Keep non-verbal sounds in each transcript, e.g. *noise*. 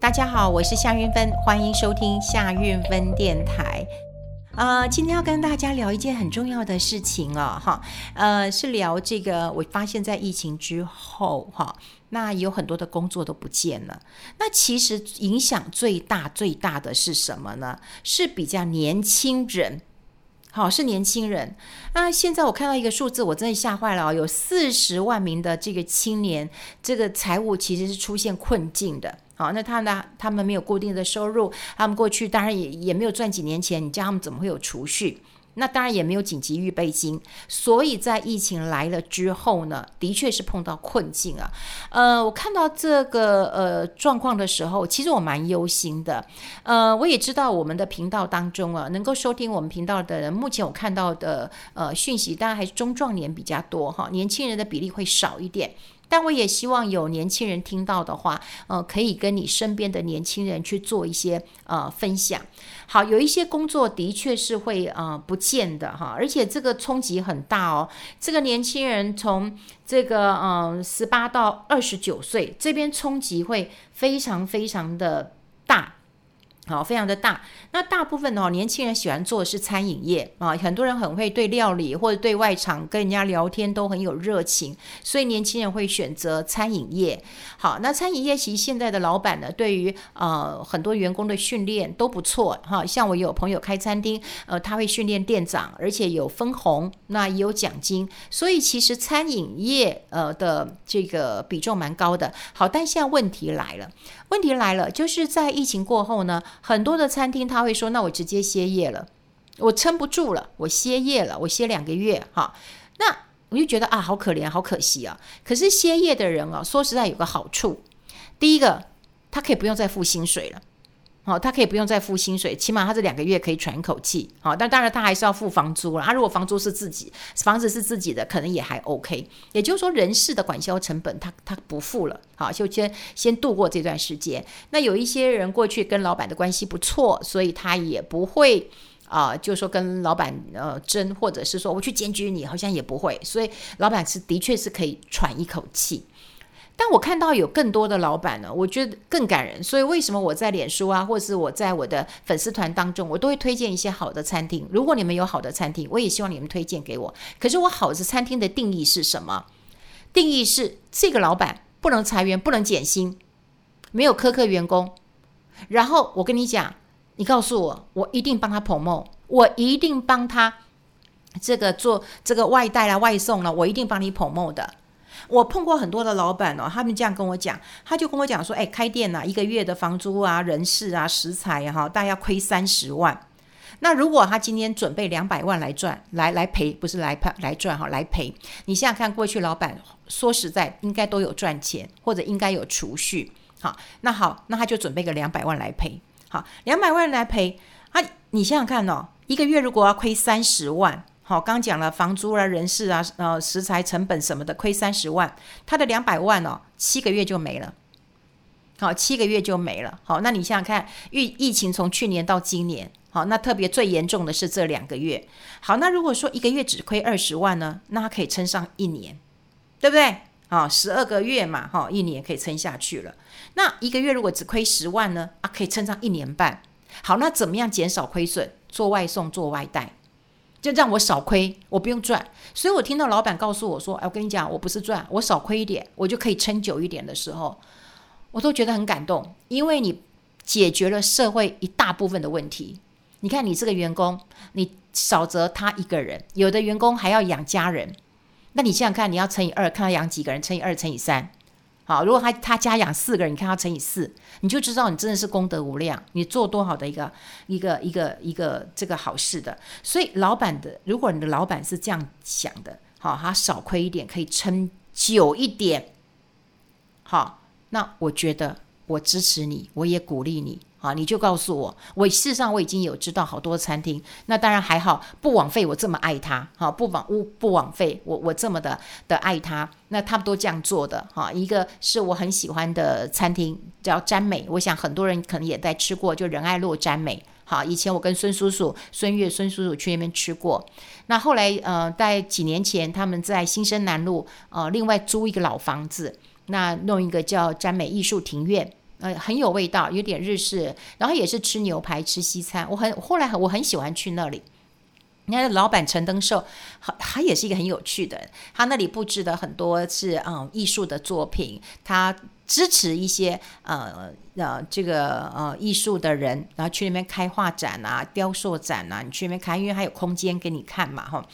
大家好，我是夏云芬，欢迎收听夏云芬电台。呃，今天要跟大家聊一件很重要的事情哦，哈，呃，是聊这个。我发现，在疫情之后，哈，那有很多的工作都不见了。那其实影响最大最大的是什么呢？是比较年轻人。好，是年轻人。那现在我看到一个数字，我真的吓坏了哦，有四十万名的这个青年，这个财务其实是出现困境的。好，那他呢？他们没有固定的收入，他们过去当然也也没有赚几年钱，你叫他们怎么会有储蓄？那当然也没有紧急预备金，所以在疫情来了之后呢，的确是碰到困境啊。呃，我看到这个呃状况的时候，其实我蛮忧心的。呃，我也知道我们的频道当中啊，能够收听我们频道的人，目前我看到的呃讯息，当然还是中壮年比较多哈，年轻人的比例会少一点。但我也希望有年轻人听到的话，呃，可以跟你身边的年轻人去做一些呃分享。好，有一些工作的确是会呃不见的哈，而且这个冲击很大哦。这个年轻人从这个嗯十八到二十九岁，这边冲击会非常非常的。好，非常的大。那大部分哦，年轻人喜欢做的是餐饮业啊，很多人很会对料理或者对外场跟人家聊天都很有热情，所以年轻人会选择餐饮业。好，那餐饮业其实现在的老板呢，对于呃很多员工的训练都不错哈。像我有朋友开餐厅，呃，他会训练店长，而且有分红，那也有奖金，所以其实餐饮业呃的这个比重蛮高的。好，但现在问题来了。问题来了，就是在疫情过后呢，很多的餐厅他会说：“那我直接歇业了，我撑不住了，我歇业了，我歇两个月。”哈，那我就觉得啊，好可怜，好可惜啊。可是歇业的人啊，说实在有个好处，第一个，他可以不用再付薪水了。好，他可以不用再付薪水，起码他这两个月可以喘口气。好，但当然他还是要付房租了。他如果房租是自己，房子是自己的，可能也还 OK。也就是说，人事的管销成本他他不付了。好，就先先度过这段时间。那有一些人过去跟老板的关系不错，所以他也不会啊、呃，就说跟老板呃争，或者是说我去检举你，好像也不会。所以老板是的确是可以喘一口气。但我看到有更多的老板呢，我觉得更感人。所以为什么我在脸书啊，或者是我在我的粉丝团当中，我都会推荐一些好的餐厅。如果你们有好的餐厅，我也希望你们推荐给我。可是我好的餐厅的定义是什么？定义是这个老板不能裁员，不能减薪，没有苛刻员工。然后我跟你讲，你告诉我，我一定帮他 promote，我一定帮他这个做这个外带啦、外送了，我一定帮你 promote 的。我碰过很多的老板哦，他们这样跟我讲，他就跟我讲说，哎，开店呐、啊，一个月的房租啊、人事啊、食材啊，哈，大概要亏三十万。那如果他今天准备两百万来赚，来来赔，不是来赔来赚哈，来赔。你想想看，过去老板说实在应该都有赚钱，或者应该有储蓄。好，那好，那他就准备个两百万来赔。好，两百万来赔，啊，你想想看哦，一个月如果要亏三十万。好，刚讲了房租啊、人事啊、呃、食材成本什么的，亏三十万，他的两百万哦，七个月就没了。好，七个月就没了。好，那你想想看，疫疫情从去年到今年，好，那特别最严重的是这两个月。好，那如果说一个月只亏二十万呢，那他可以撑上一年，对不对？好，十二个月嘛，哈，一年可以撑下去了。那一个月如果只亏十万呢，啊，可以撑上一年半。好，那怎么样减少亏损？做外送，做外带。就让我少亏，我不用赚，所以我听到老板告诉我说：“哎，我跟你讲，我不是赚，我少亏一点，我就可以撑久一点的时候，我都觉得很感动，因为你解决了社会一大部分的问题。你看，你这个员工，你少则他一个人，有的员工还要养家人，那你想想看，你要乘以二，看他养几个人，乘以二，乘以三。”好，如果他他家养四个人，你看他乘以四，你就知道你真的是功德无量，你做多好的一个一个一个一个这个好事的。所以老板的，如果你的老板是这样想的，好，他少亏一点，可以撑久一点，好，那我觉得我支持你，我也鼓励你。好，你就告诉我，我事实上我已经有知道好多餐厅，那当然还好，不枉费我这么爱他，好，不枉不不枉费我我这么的的爱他，那他们都这样做的，哈，一个是我很喜欢的餐厅叫詹美，我想很多人可能也在吃过，就仁爱路詹美，好，以前我跟孙叔叔、孙越、孙叔叔去那边吃过，那后来呃，在几年前他们在新生南路呃另外租一个老房子，那弄一个叫詹美艺术庭院。呃，很有味道，有点日式，然后也是吃牛排、吃西餐。我很后来我很喜欢去那里。你看老板陈登寿，他也是一个很有趣的。他那里布置的很多是嗯艺术的作品，他支持一些呃呃这个呃艺术的人，然后去那边开画展啊、雕塑展啊，你去那边看，因为他有空间给你看嘛，哈。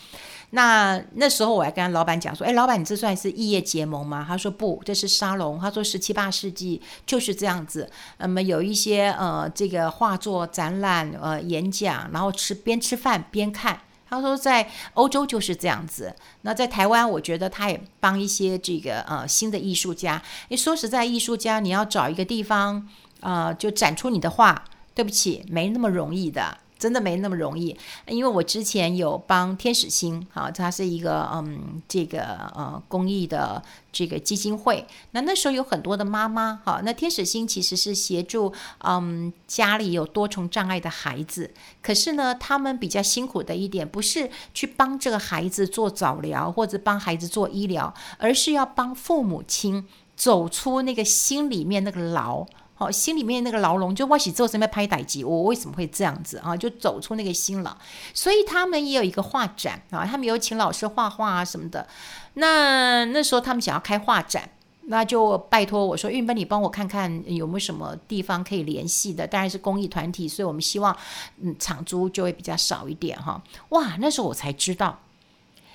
那那时候我还跟老板讲说：“哎，老板，你这算是异业结盟吗？”他说：“不，这是沙龙。”他说：“十七八世纪就是这样子。那么有一些呃，这个画作展览、呃演讲，然后吃边吃饭边看。”他说：“在欧洲就是这样子。那在台湾，我觉得他也帮一些这个呃新的艺术家。你说实在，艺术家你要找一个地方啊、呃，就展出你的画，对不起，没那么容易的。”真的没那么容易，因为我之前有帮天使星，哈，它是一个嗯，这个呃公益的这个基金会。那那时候有很多的妈妈，哈，那天使星其实是协助嗯家里有多重障碍的孩子，可是呢，他们比较辛苦的一点，不是去帮这个孩子做早疗或者帮孩子做医疗，而是要帮父母亲走出那个心里面那个牢。好，心里面那个牢笼，就我是做什么拍歹机，我为什么会这样子啊？就走出那个心牢，所以他们也有一个画展啊，他们有请老师画画啊什么的。那那时候他们想要开画展，那就拜托我说：“运芬，你帮我看看有没有什么地方可以联系的？当然是公益团体，所以我们希望嗯场租就会比较少一点哈。”哇，那时候我才知道，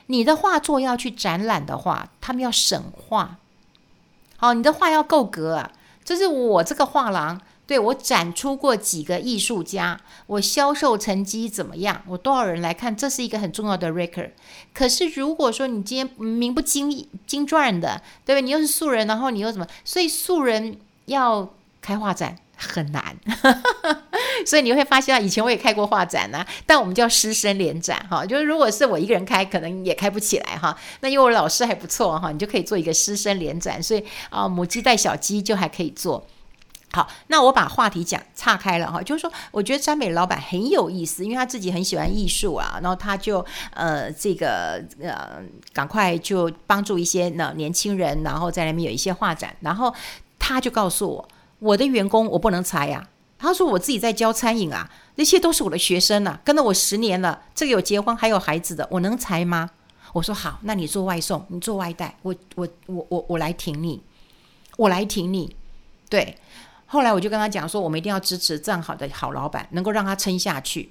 你的画作要去展览的话，他们要审画，好，你的画要够格啊。这是我这个画廊，对，我展出过几个艺术家，我销售成绩怎么样？我多少人来看？这是一个很重要的 record。可是如果说你今天名不经经传的，对不对？你又是素人，然后你又怎么？所以素人要开画展很难。*laughs* 所以你会发现，以前我也开过画展啊，但我们叫师生联展哈，就是如果是我一个人开，可能也开不起来哈。那因为我老师还不错哈，你就可以做一个师生联展，所以啊，母鸡带小鸡就还可以做。好，那我把话题讲岔开了哈，就是说，我觉得詹美老板很有意思，因为他自己很喜欢艺术啊，然后他就呃这个呃赶快就帮助一些呢年轻人，然后在那边有一些画展，然后他就告诉我，我的员工我不能裁呀。他说：“我自己在教餐饮啊，那些都是我的学生啊，跟了我十年了。这个有结婚还有孩子的，我能裁吗？”我说：“好，那你做外送，你做外带，我我我我我来挺你，我来挺你。”对。后来我就跟他讲说：“我们一定要支持这样好的好老板，能够让他撑下去。”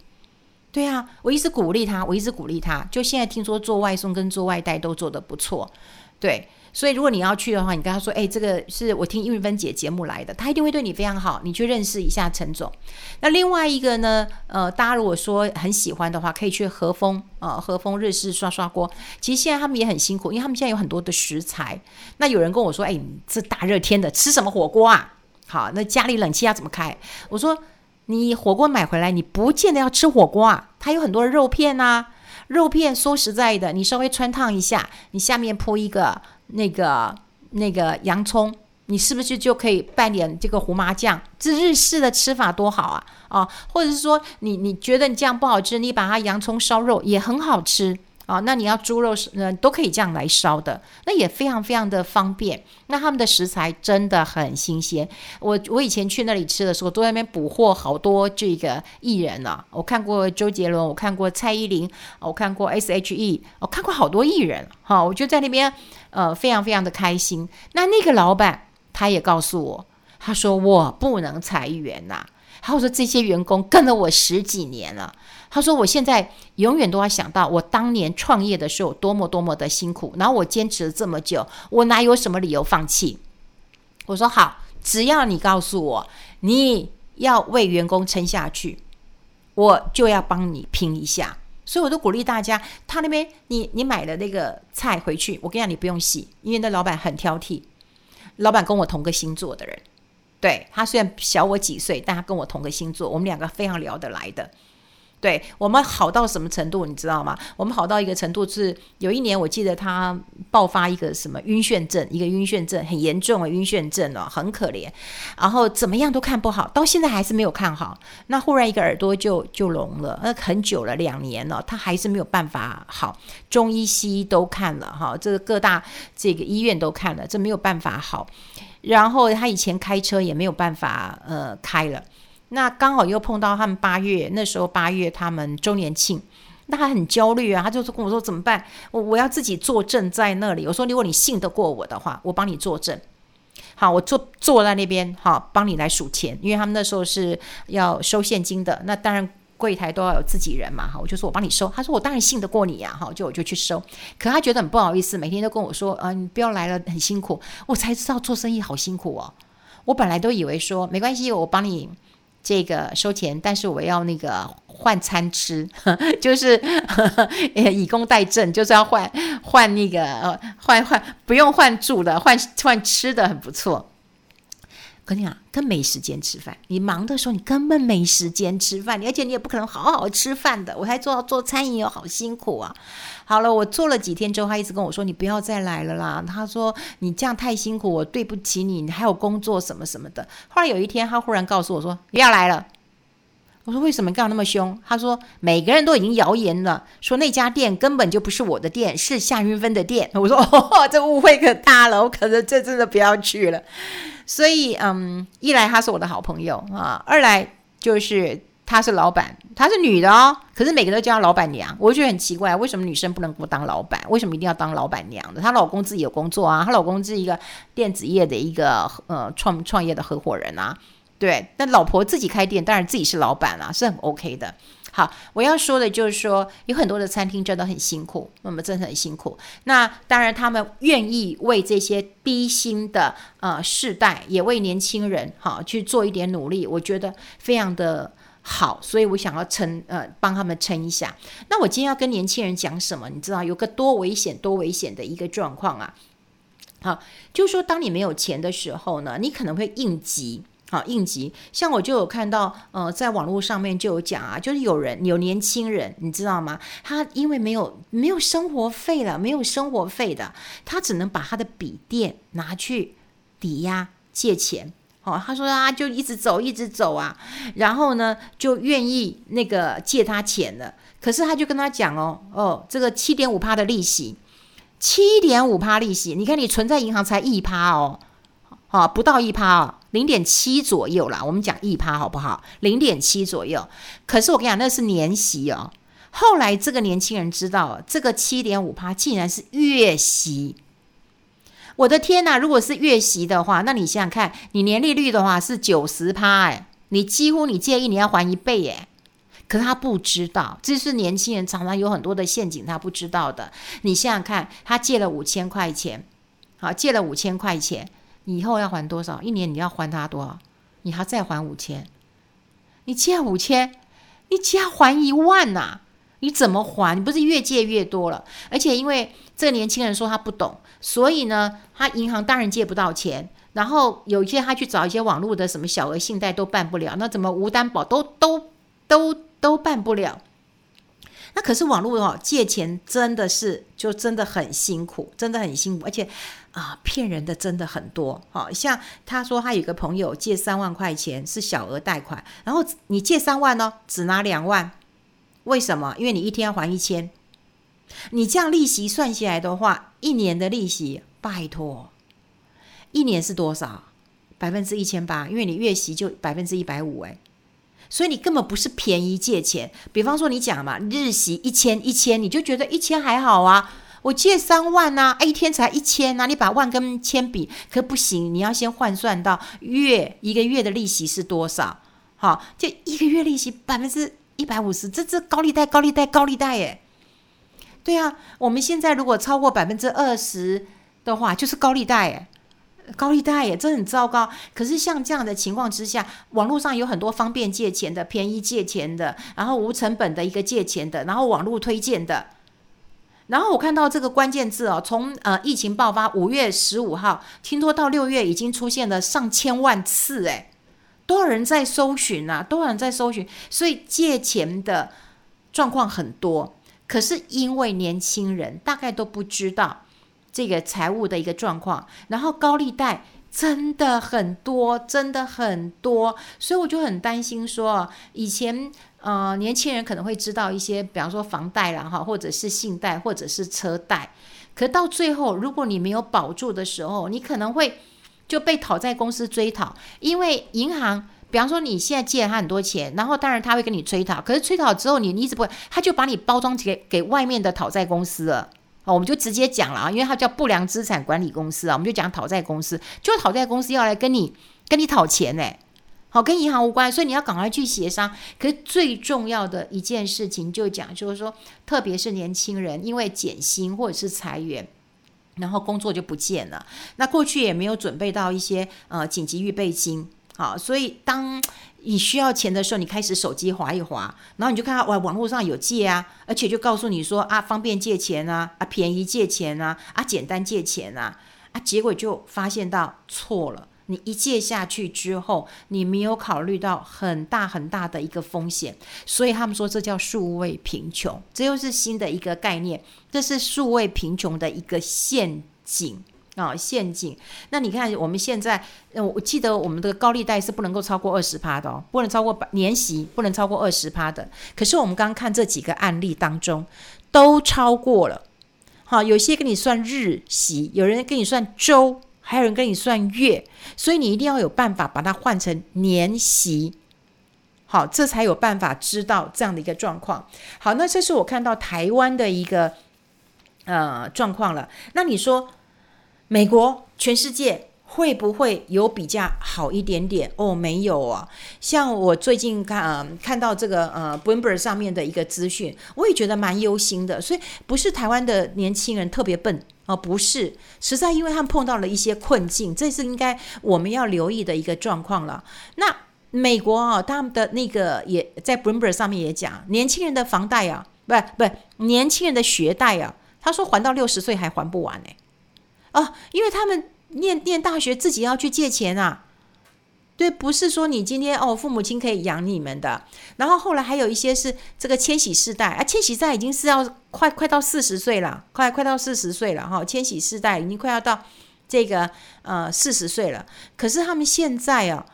对啊，我一直鼓励他，我一直鼓励他。就现在听说做外送跟做外带都做得不错，对。所以，如果你要去的话，你跟他说：“哎，这个是我听韵芬姐节目来的，他一定会对你非常好。你去认识一下陈总。那另外一个呢？呃，大家如果说很喜欢的话，可以去和风、呃，和风日式刷刷锅。其实现在他们也很辛苦，因为他们现在有很多的食材。那有人跟我说：‘哎，这大热天的吃什么火锅啊？’好，那家里冷气要怎么开？我说：‘你火锅买回来，你不见得要吃火锅啊，它有很多肉片呐、啊，肉片说实在的，你稍微穿烫一下，你下面铺一个。’那个那个洋葱，你是不是就可以拌点这个胡麻酱？这日式的吃法多好啊！啊，或者是说你你觉得你这样不好吃，你把它洋葱烧肉也很好吃啊。那你要猪肉是呃都可以这样来烧的，那也非常非常的方便。那他们的食材真的很新鲜。我我以前去那里吃的时候，都在那边捕获好多这个艺人啊。我看过周杰伦，我看过蔡依林，我看过 S.H.E，我看过好多艺人。哈，我就在那边。呃，非常非常的开心。那那个老板他也告诉我，他说我不能裁员呐。他说这些员工跟了我十几年了。他说我现在永远都要想到我当年创业的时候多么多么的辛苦，然后我坚持了这么久，我哪有什么理由放弃？我说好，只要你告诉我你要为员工撑下去，我就要帮你拼一下。所以我都鼓励大家，他那边你你买了那个菜回去，我跟你讲，你不用洗，因为那老板很挑剔。老板跟我同个星座的人，对，他虽然小我几岁，但他跟我同个星座，我们两个非常聊得来的。对，我们好到什么程度，你知道吗？我们好到一个程度是，有一年我记得他爆发一个什么晕眩症，一个晕眩症很严重的晕眩症哦，很可怜，然后怎么样都看不好，到现在还是没有看好。那忽然一个耳朵就就聋了，那很久了，两年了，他还是没有办法好，中医西医都看了哈，这个各大这个医院都看了，这没有办法好。然后他以前开车也没有办法呃开了。那刚好又碰到他们八月，那时候八月他们周年庆，那他很焦虑啊，他就跟我说怎么办？我我要自己坐镇在那里。我说如果你信得过我的话，我帮你坐镇。好，我坐坐在那边，好，帮你来数钱，因为他们那时候是要收现金的。那当然柜台都要有自己人嘛，哈，我就说我帮你收。他说我当然信得过你呀，哈，就我就去收。可他觉得很不好意思，每天都跟我说，啊，你不要来了，很辛苦。我才知道做生意好辛苦哦。我本来都以为说没关系，我帮你。这个收钱，但是我要那个换餐吃，*laughs* 就是呵 *laughs* 呵以工代赈，就是要换换那个换换不用换住的，换换吃的很不错。跟你讲，根没时间吃饭。你忙的时候，你根本没时间吃饭，而且你也不可能好好吃饭的。我还做做餐饮，好辛苦啊。好了，我做了几天之后，他一直跟我说：“你不要再来了啦。”他说：“你这样太辛苦，我对不起你，你还有工作什么什么的。”后来有一天，他忽然告诉我说：“不要来了。”我说：“为什么干那么凶？”他说：“每个人都已经谣言了，说那家店根本就不是我的店，是夏云芬的店。*laughs* ”我说：“哦，这误会可大了，我可能这真的不要去了。”所以，嗯，一来他是我的好朋友啊，二来就是他是老板，她是女的哦，可是每个都叫她老板娘，我觉得很奇怪，为什么女生不能够当老板？为什么一定要当老板娘的？她老公自己有工作啊，她老公是一个电子业的一个呃创创业的合伙人啊，对，那老婆自己开店，当然自己是老板啊，是很 OK 的。好，我要说的就是说，有很多的餐厅真的很辛苦，那么真的很辛苦。那当然，他们愿意为这些低薪的呃世代，也为年轻人好去做一点努力，我觉得非常的好。所以我想要撑呃帮他们撑一下。那我今天要跟年轻人讲什么？你知道有个多危险、多危险的一个状况啊！好，就是说当你没有钱的时候呢，你可能会应急。好，应急，像我就有看到，呃，在网络上面就有讲啊，就是有人有年轻人，你知道吗？他因为没有没有生活费了，没有生活费的，他只能把他的笔电拿去抵押借钱。哦，他说啊，就一直走，一直走啊，然后呢，就愿意那个借他钱了。可是他就跟他讲哦，哦，这个七点五趴的利息，七点五趴利息，你看你存在银行才一趴哦。啊，不到一趴哦，零点七左右啦。我们讲一趴好不好？零点七左右。可是我跟你讲，那是年息哦。后来这个年轻人知道，这个七点五趴竟然是月息。我的天呐！如果是月息的话，那你想想看，你年利率的话是九十趴，哎，你几乎你借一年要还一倍，哎。可是他不知道，这是年轻人常常有很多的陷阱，他不知道的。你想想看，他借了五千块钱，好，借了五千块钱。以后要还多少？一年你要还他多少？你还再还五千？你借五千，你只要还一万呐、你怎么还？你不是越借越多了？而且因为这个年轻人说他不懂，所以呢，他银行当然借不到钱。然后有一些他去找一些网络的什么小额信贷都办不了，那怎么无担保都都都都办不了？那可是网络哦，借钱真的是就真的很辛苦，真的很辛苦，而且啊，骗人的真的很多。好像他说他有个朋友借三万块钱是小额贷款，然后你借三万哦，只拿两万，为什么？因为你一天要还一千，你这样利息算下来的话，一年的利息，拜托，一年是多少？百分之一千八，因为你月息就百分之一百五，哎。所以你根本不是便宜借钱，比方说你讲嘛，日息一千一千，你就觉得一千还好啊，我借三万呐，一天才一千呐，你把万跟千比，可不行，你要先换算到月一个月的利息是多少？好，就一个月利息百分之一百五十，这这高利贷高利贷高利贷耶，对啊，我们现在如果超过百分之二十的话，就是高利贷耶。高利贷也这很糟糕。可是像这样的情况之下，网络上有很多方便借钱的、便宜借钱的，然后无成本的一个借钱的，然后网络推荐的。然后我看到这个关键字哦，从呃疫情爆发五月十五号，听说到六月已经出现了上千万次，诶，多少人在搜寻啊？多少人在搜寻？所以借钱的状况很多，可是因为年轻人大概都不知道这个财务的一个状况，然后高利贷真的很多，真的很多，所以我就很担心说，以前呃年轻人可能会知道一些，比方说房贷啦哈，或者是信贷，或者是车贷，可到最后如果你没有保住的时候，你可能会就被讨债公司追讨，因为银行。比方说，你现在借了他很多钱，然后当然他会跟你催讨，可是催讨之后你，你一直不，他就把你包装给给外面的讨债公司了。我们就直接讲了啊，因为它叫不良资产管理公司啊，我们就讲讨债公司，就讨债公司要来跟你跟你讨钱呢。好，跟银行无关，所以你要赶快去协商。可是最重要的一件事情就讲，就是说，特别是年轻人，因为减薪或者是裁员，然后工作就不见了，那过去也没有准备到一些呃紧急预备金。好，所以当你需要钱的时候，你开始手机划一划，然后你就看到哇，网络上有借啊，而且就告诉你说啊，方便借钱啊，啊，便宜借钱啊，啊，简单借钱啊，啊，结果就发现到错了。你一借下去之后，你没有考虑到很大很大的一个风险，所以他们说这叫数位贫穷，这又是新的一个概念，这是数位贫穷的一个陷阱。啊、陷阱。那你看，我们现在，我记得我们的高利贷是不能够超过二十趴的哦，不能超过年息，不能超过二十趴的。可是我们刚刚看这几个案例当中，都超过了。好，有些跟你算日息，有人跟你算周，还有人跟你算月，所以你一定要有办法把它换成年息。好，这才有办法知道这样的一个状况。好，那这是我看到台湾的一个呃状况了。那你说？美国、全世界会不会有比较好一点点？哦，没有啊。像我最近看，呃，看到这个呃，Bloomberg 上面的一个资讯，我也觉得蛮忧心的。所以不是台湾的年轻人特别笨哦，呃，不是，实在因为他们碰到了一些困境，这是应该我们要留意的一个状况了。那美国啊，他们的那个也在 Bloomberg 上面也讲，年轻人的房贷啊，不不，年轻人的学贷啊，他说还到六十岁还还不完呢，啊，因为他们念念大学自己要去借钱啊，对，不是说你今天哦，父母亲可以养你们的。然后后来还有一些是这个千禧世代啊，千禧世代已经是要快快到四十岁了，快快到四十岁了哈，千禧世代已经快要到这个呃四十岁了。可是他们现在啊，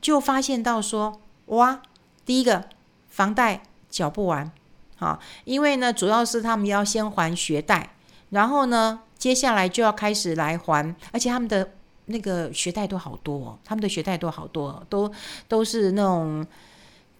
就发现到说，哇，第一个房贷缴不完，好，因为呢，主要是他们要先还学贷，然后呢。接下来就要开始来还，而且他们的那个学贷都好多，哦他们的学贷都好多，都都是那种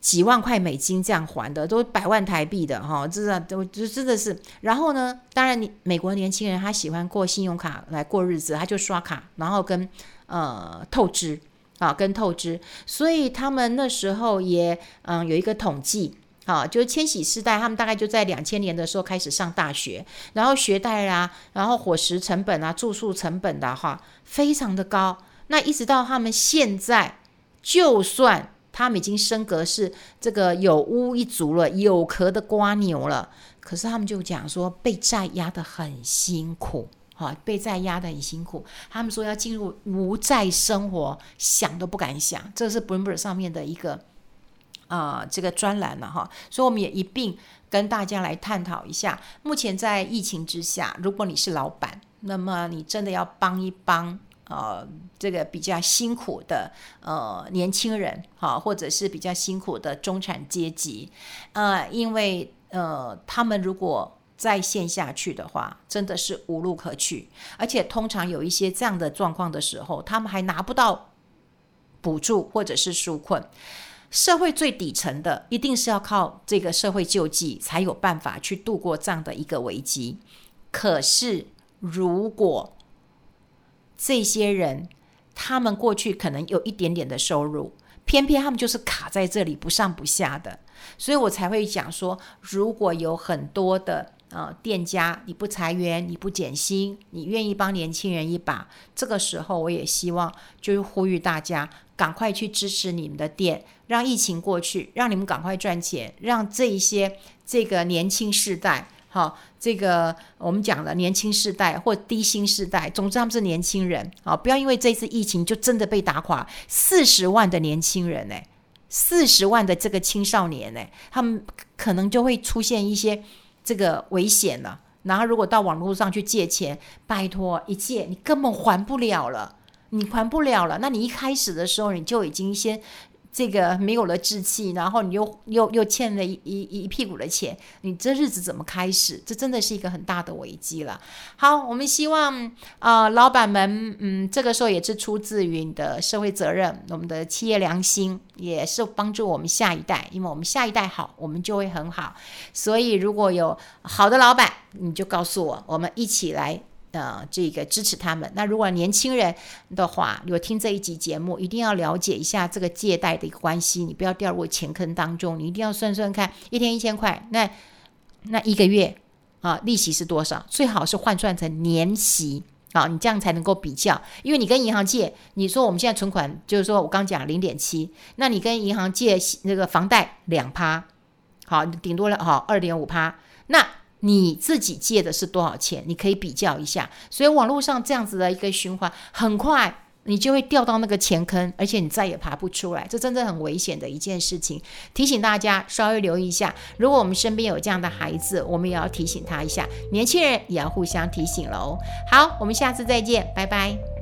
几万块美金这样还的，都百万台币的哈，这是都就真的是。然后呢，当然你美国年轻人他喜欢过信用卡来过日子，他就刷卡，然后跟呃透支啊，跟透支，所以他们那时候也嗯有一个统计。啊，就是千禧世代，他们大概就在两千年的时候开始上大学，然后学贷啊，然后伙食成本啊，住宿成本的哈，非常的高。那一直到他们现在，就算他们已经升格是这个有屋一族了，有壳的瓜牛了，可是他们就讲说被债压得很辛苦，哈，被债压得很辛苦。他们说要进入无债生活，想都不敢想。这是 Bloomberg 上面的一个。啊、这个专栏了哈，所以我们也一并跟大家来探讨一下。目前在疫情之下，如果你是老板，那么你真的要帮一帮呃这个比较辛苦的呃年轻人哈，或者是比较辛苦的中产阶级，呃，因为呃他们如果再陷下去的话，真的是无路可去，而且通常有一些这样的状况的时候，他们还拿不到补助或者是纾困。社会最底层的一定是要靠这个社会救济才有办法去度过这样的一个危机。可是，如果这些人他们过去可能有一点点的收入，偏偏他们就是卡在这里不上不下的，所以我才会讲说，如果有很多的。呃，店家，你不裁员，你不减薪，你愿意帮年轻人一把，这个时候我也希望就是呼吁大家赶快去支持你们的店，让疫情过去，让你们赶快赚钱，让这一些这个年轻世代，好，这个我们讲了年轻世代或低薪世代，总之他们是年轻人，啊，不要因为这次疫情就真的被打垮，四十万的年轻人呢，四十万的这个青少年呢，他们。可能就会出现一些这个危险了。然后如果到网络上去借钱，拜托一借你根本还不了了，你还不了了，那你一开始的时候你就已经先。这个没有了志气，然后你又又又欠了一一一屁股的钱，你这日子怎么开始？这真的是一个很大的危机了。好，我们希望啊、呃，老板们，嗯，这个时候也是出自于你的社会责任，我们的企业良心，也是帮助我们下一代，因为我们下一代好，我们就会很好。所以如果有好的老板，你就告诉我，我们一起来。呃，这个支持他们。那如果年轻人的话，有听这一集节目，一定要了解一下这个借贷的一个关系，你不要掉入钱坑当中。你一定要算算看，一天一千块，那那一个月啊，利息是多少？最好是换算成年息啊，你这样才能够比较。因为你跟银行借，你说我们现在存款就是说我刚讲零点七，那你跟银行借那个房贷两趴，好，顶多了好二点五趴，那。你自己借的是多少钱？你可以比较一下。所以网络上这样子的一个循环，很快你就会掉到那个钱坑，而且你再也爬不出来。这真的很危险的一件事情。提醒大家稍微留意一下。如果我们身边有这样的孩子，我们也要提醒他一下。年轻人也要互相提醒喽。好，我们下次再见，拜拜。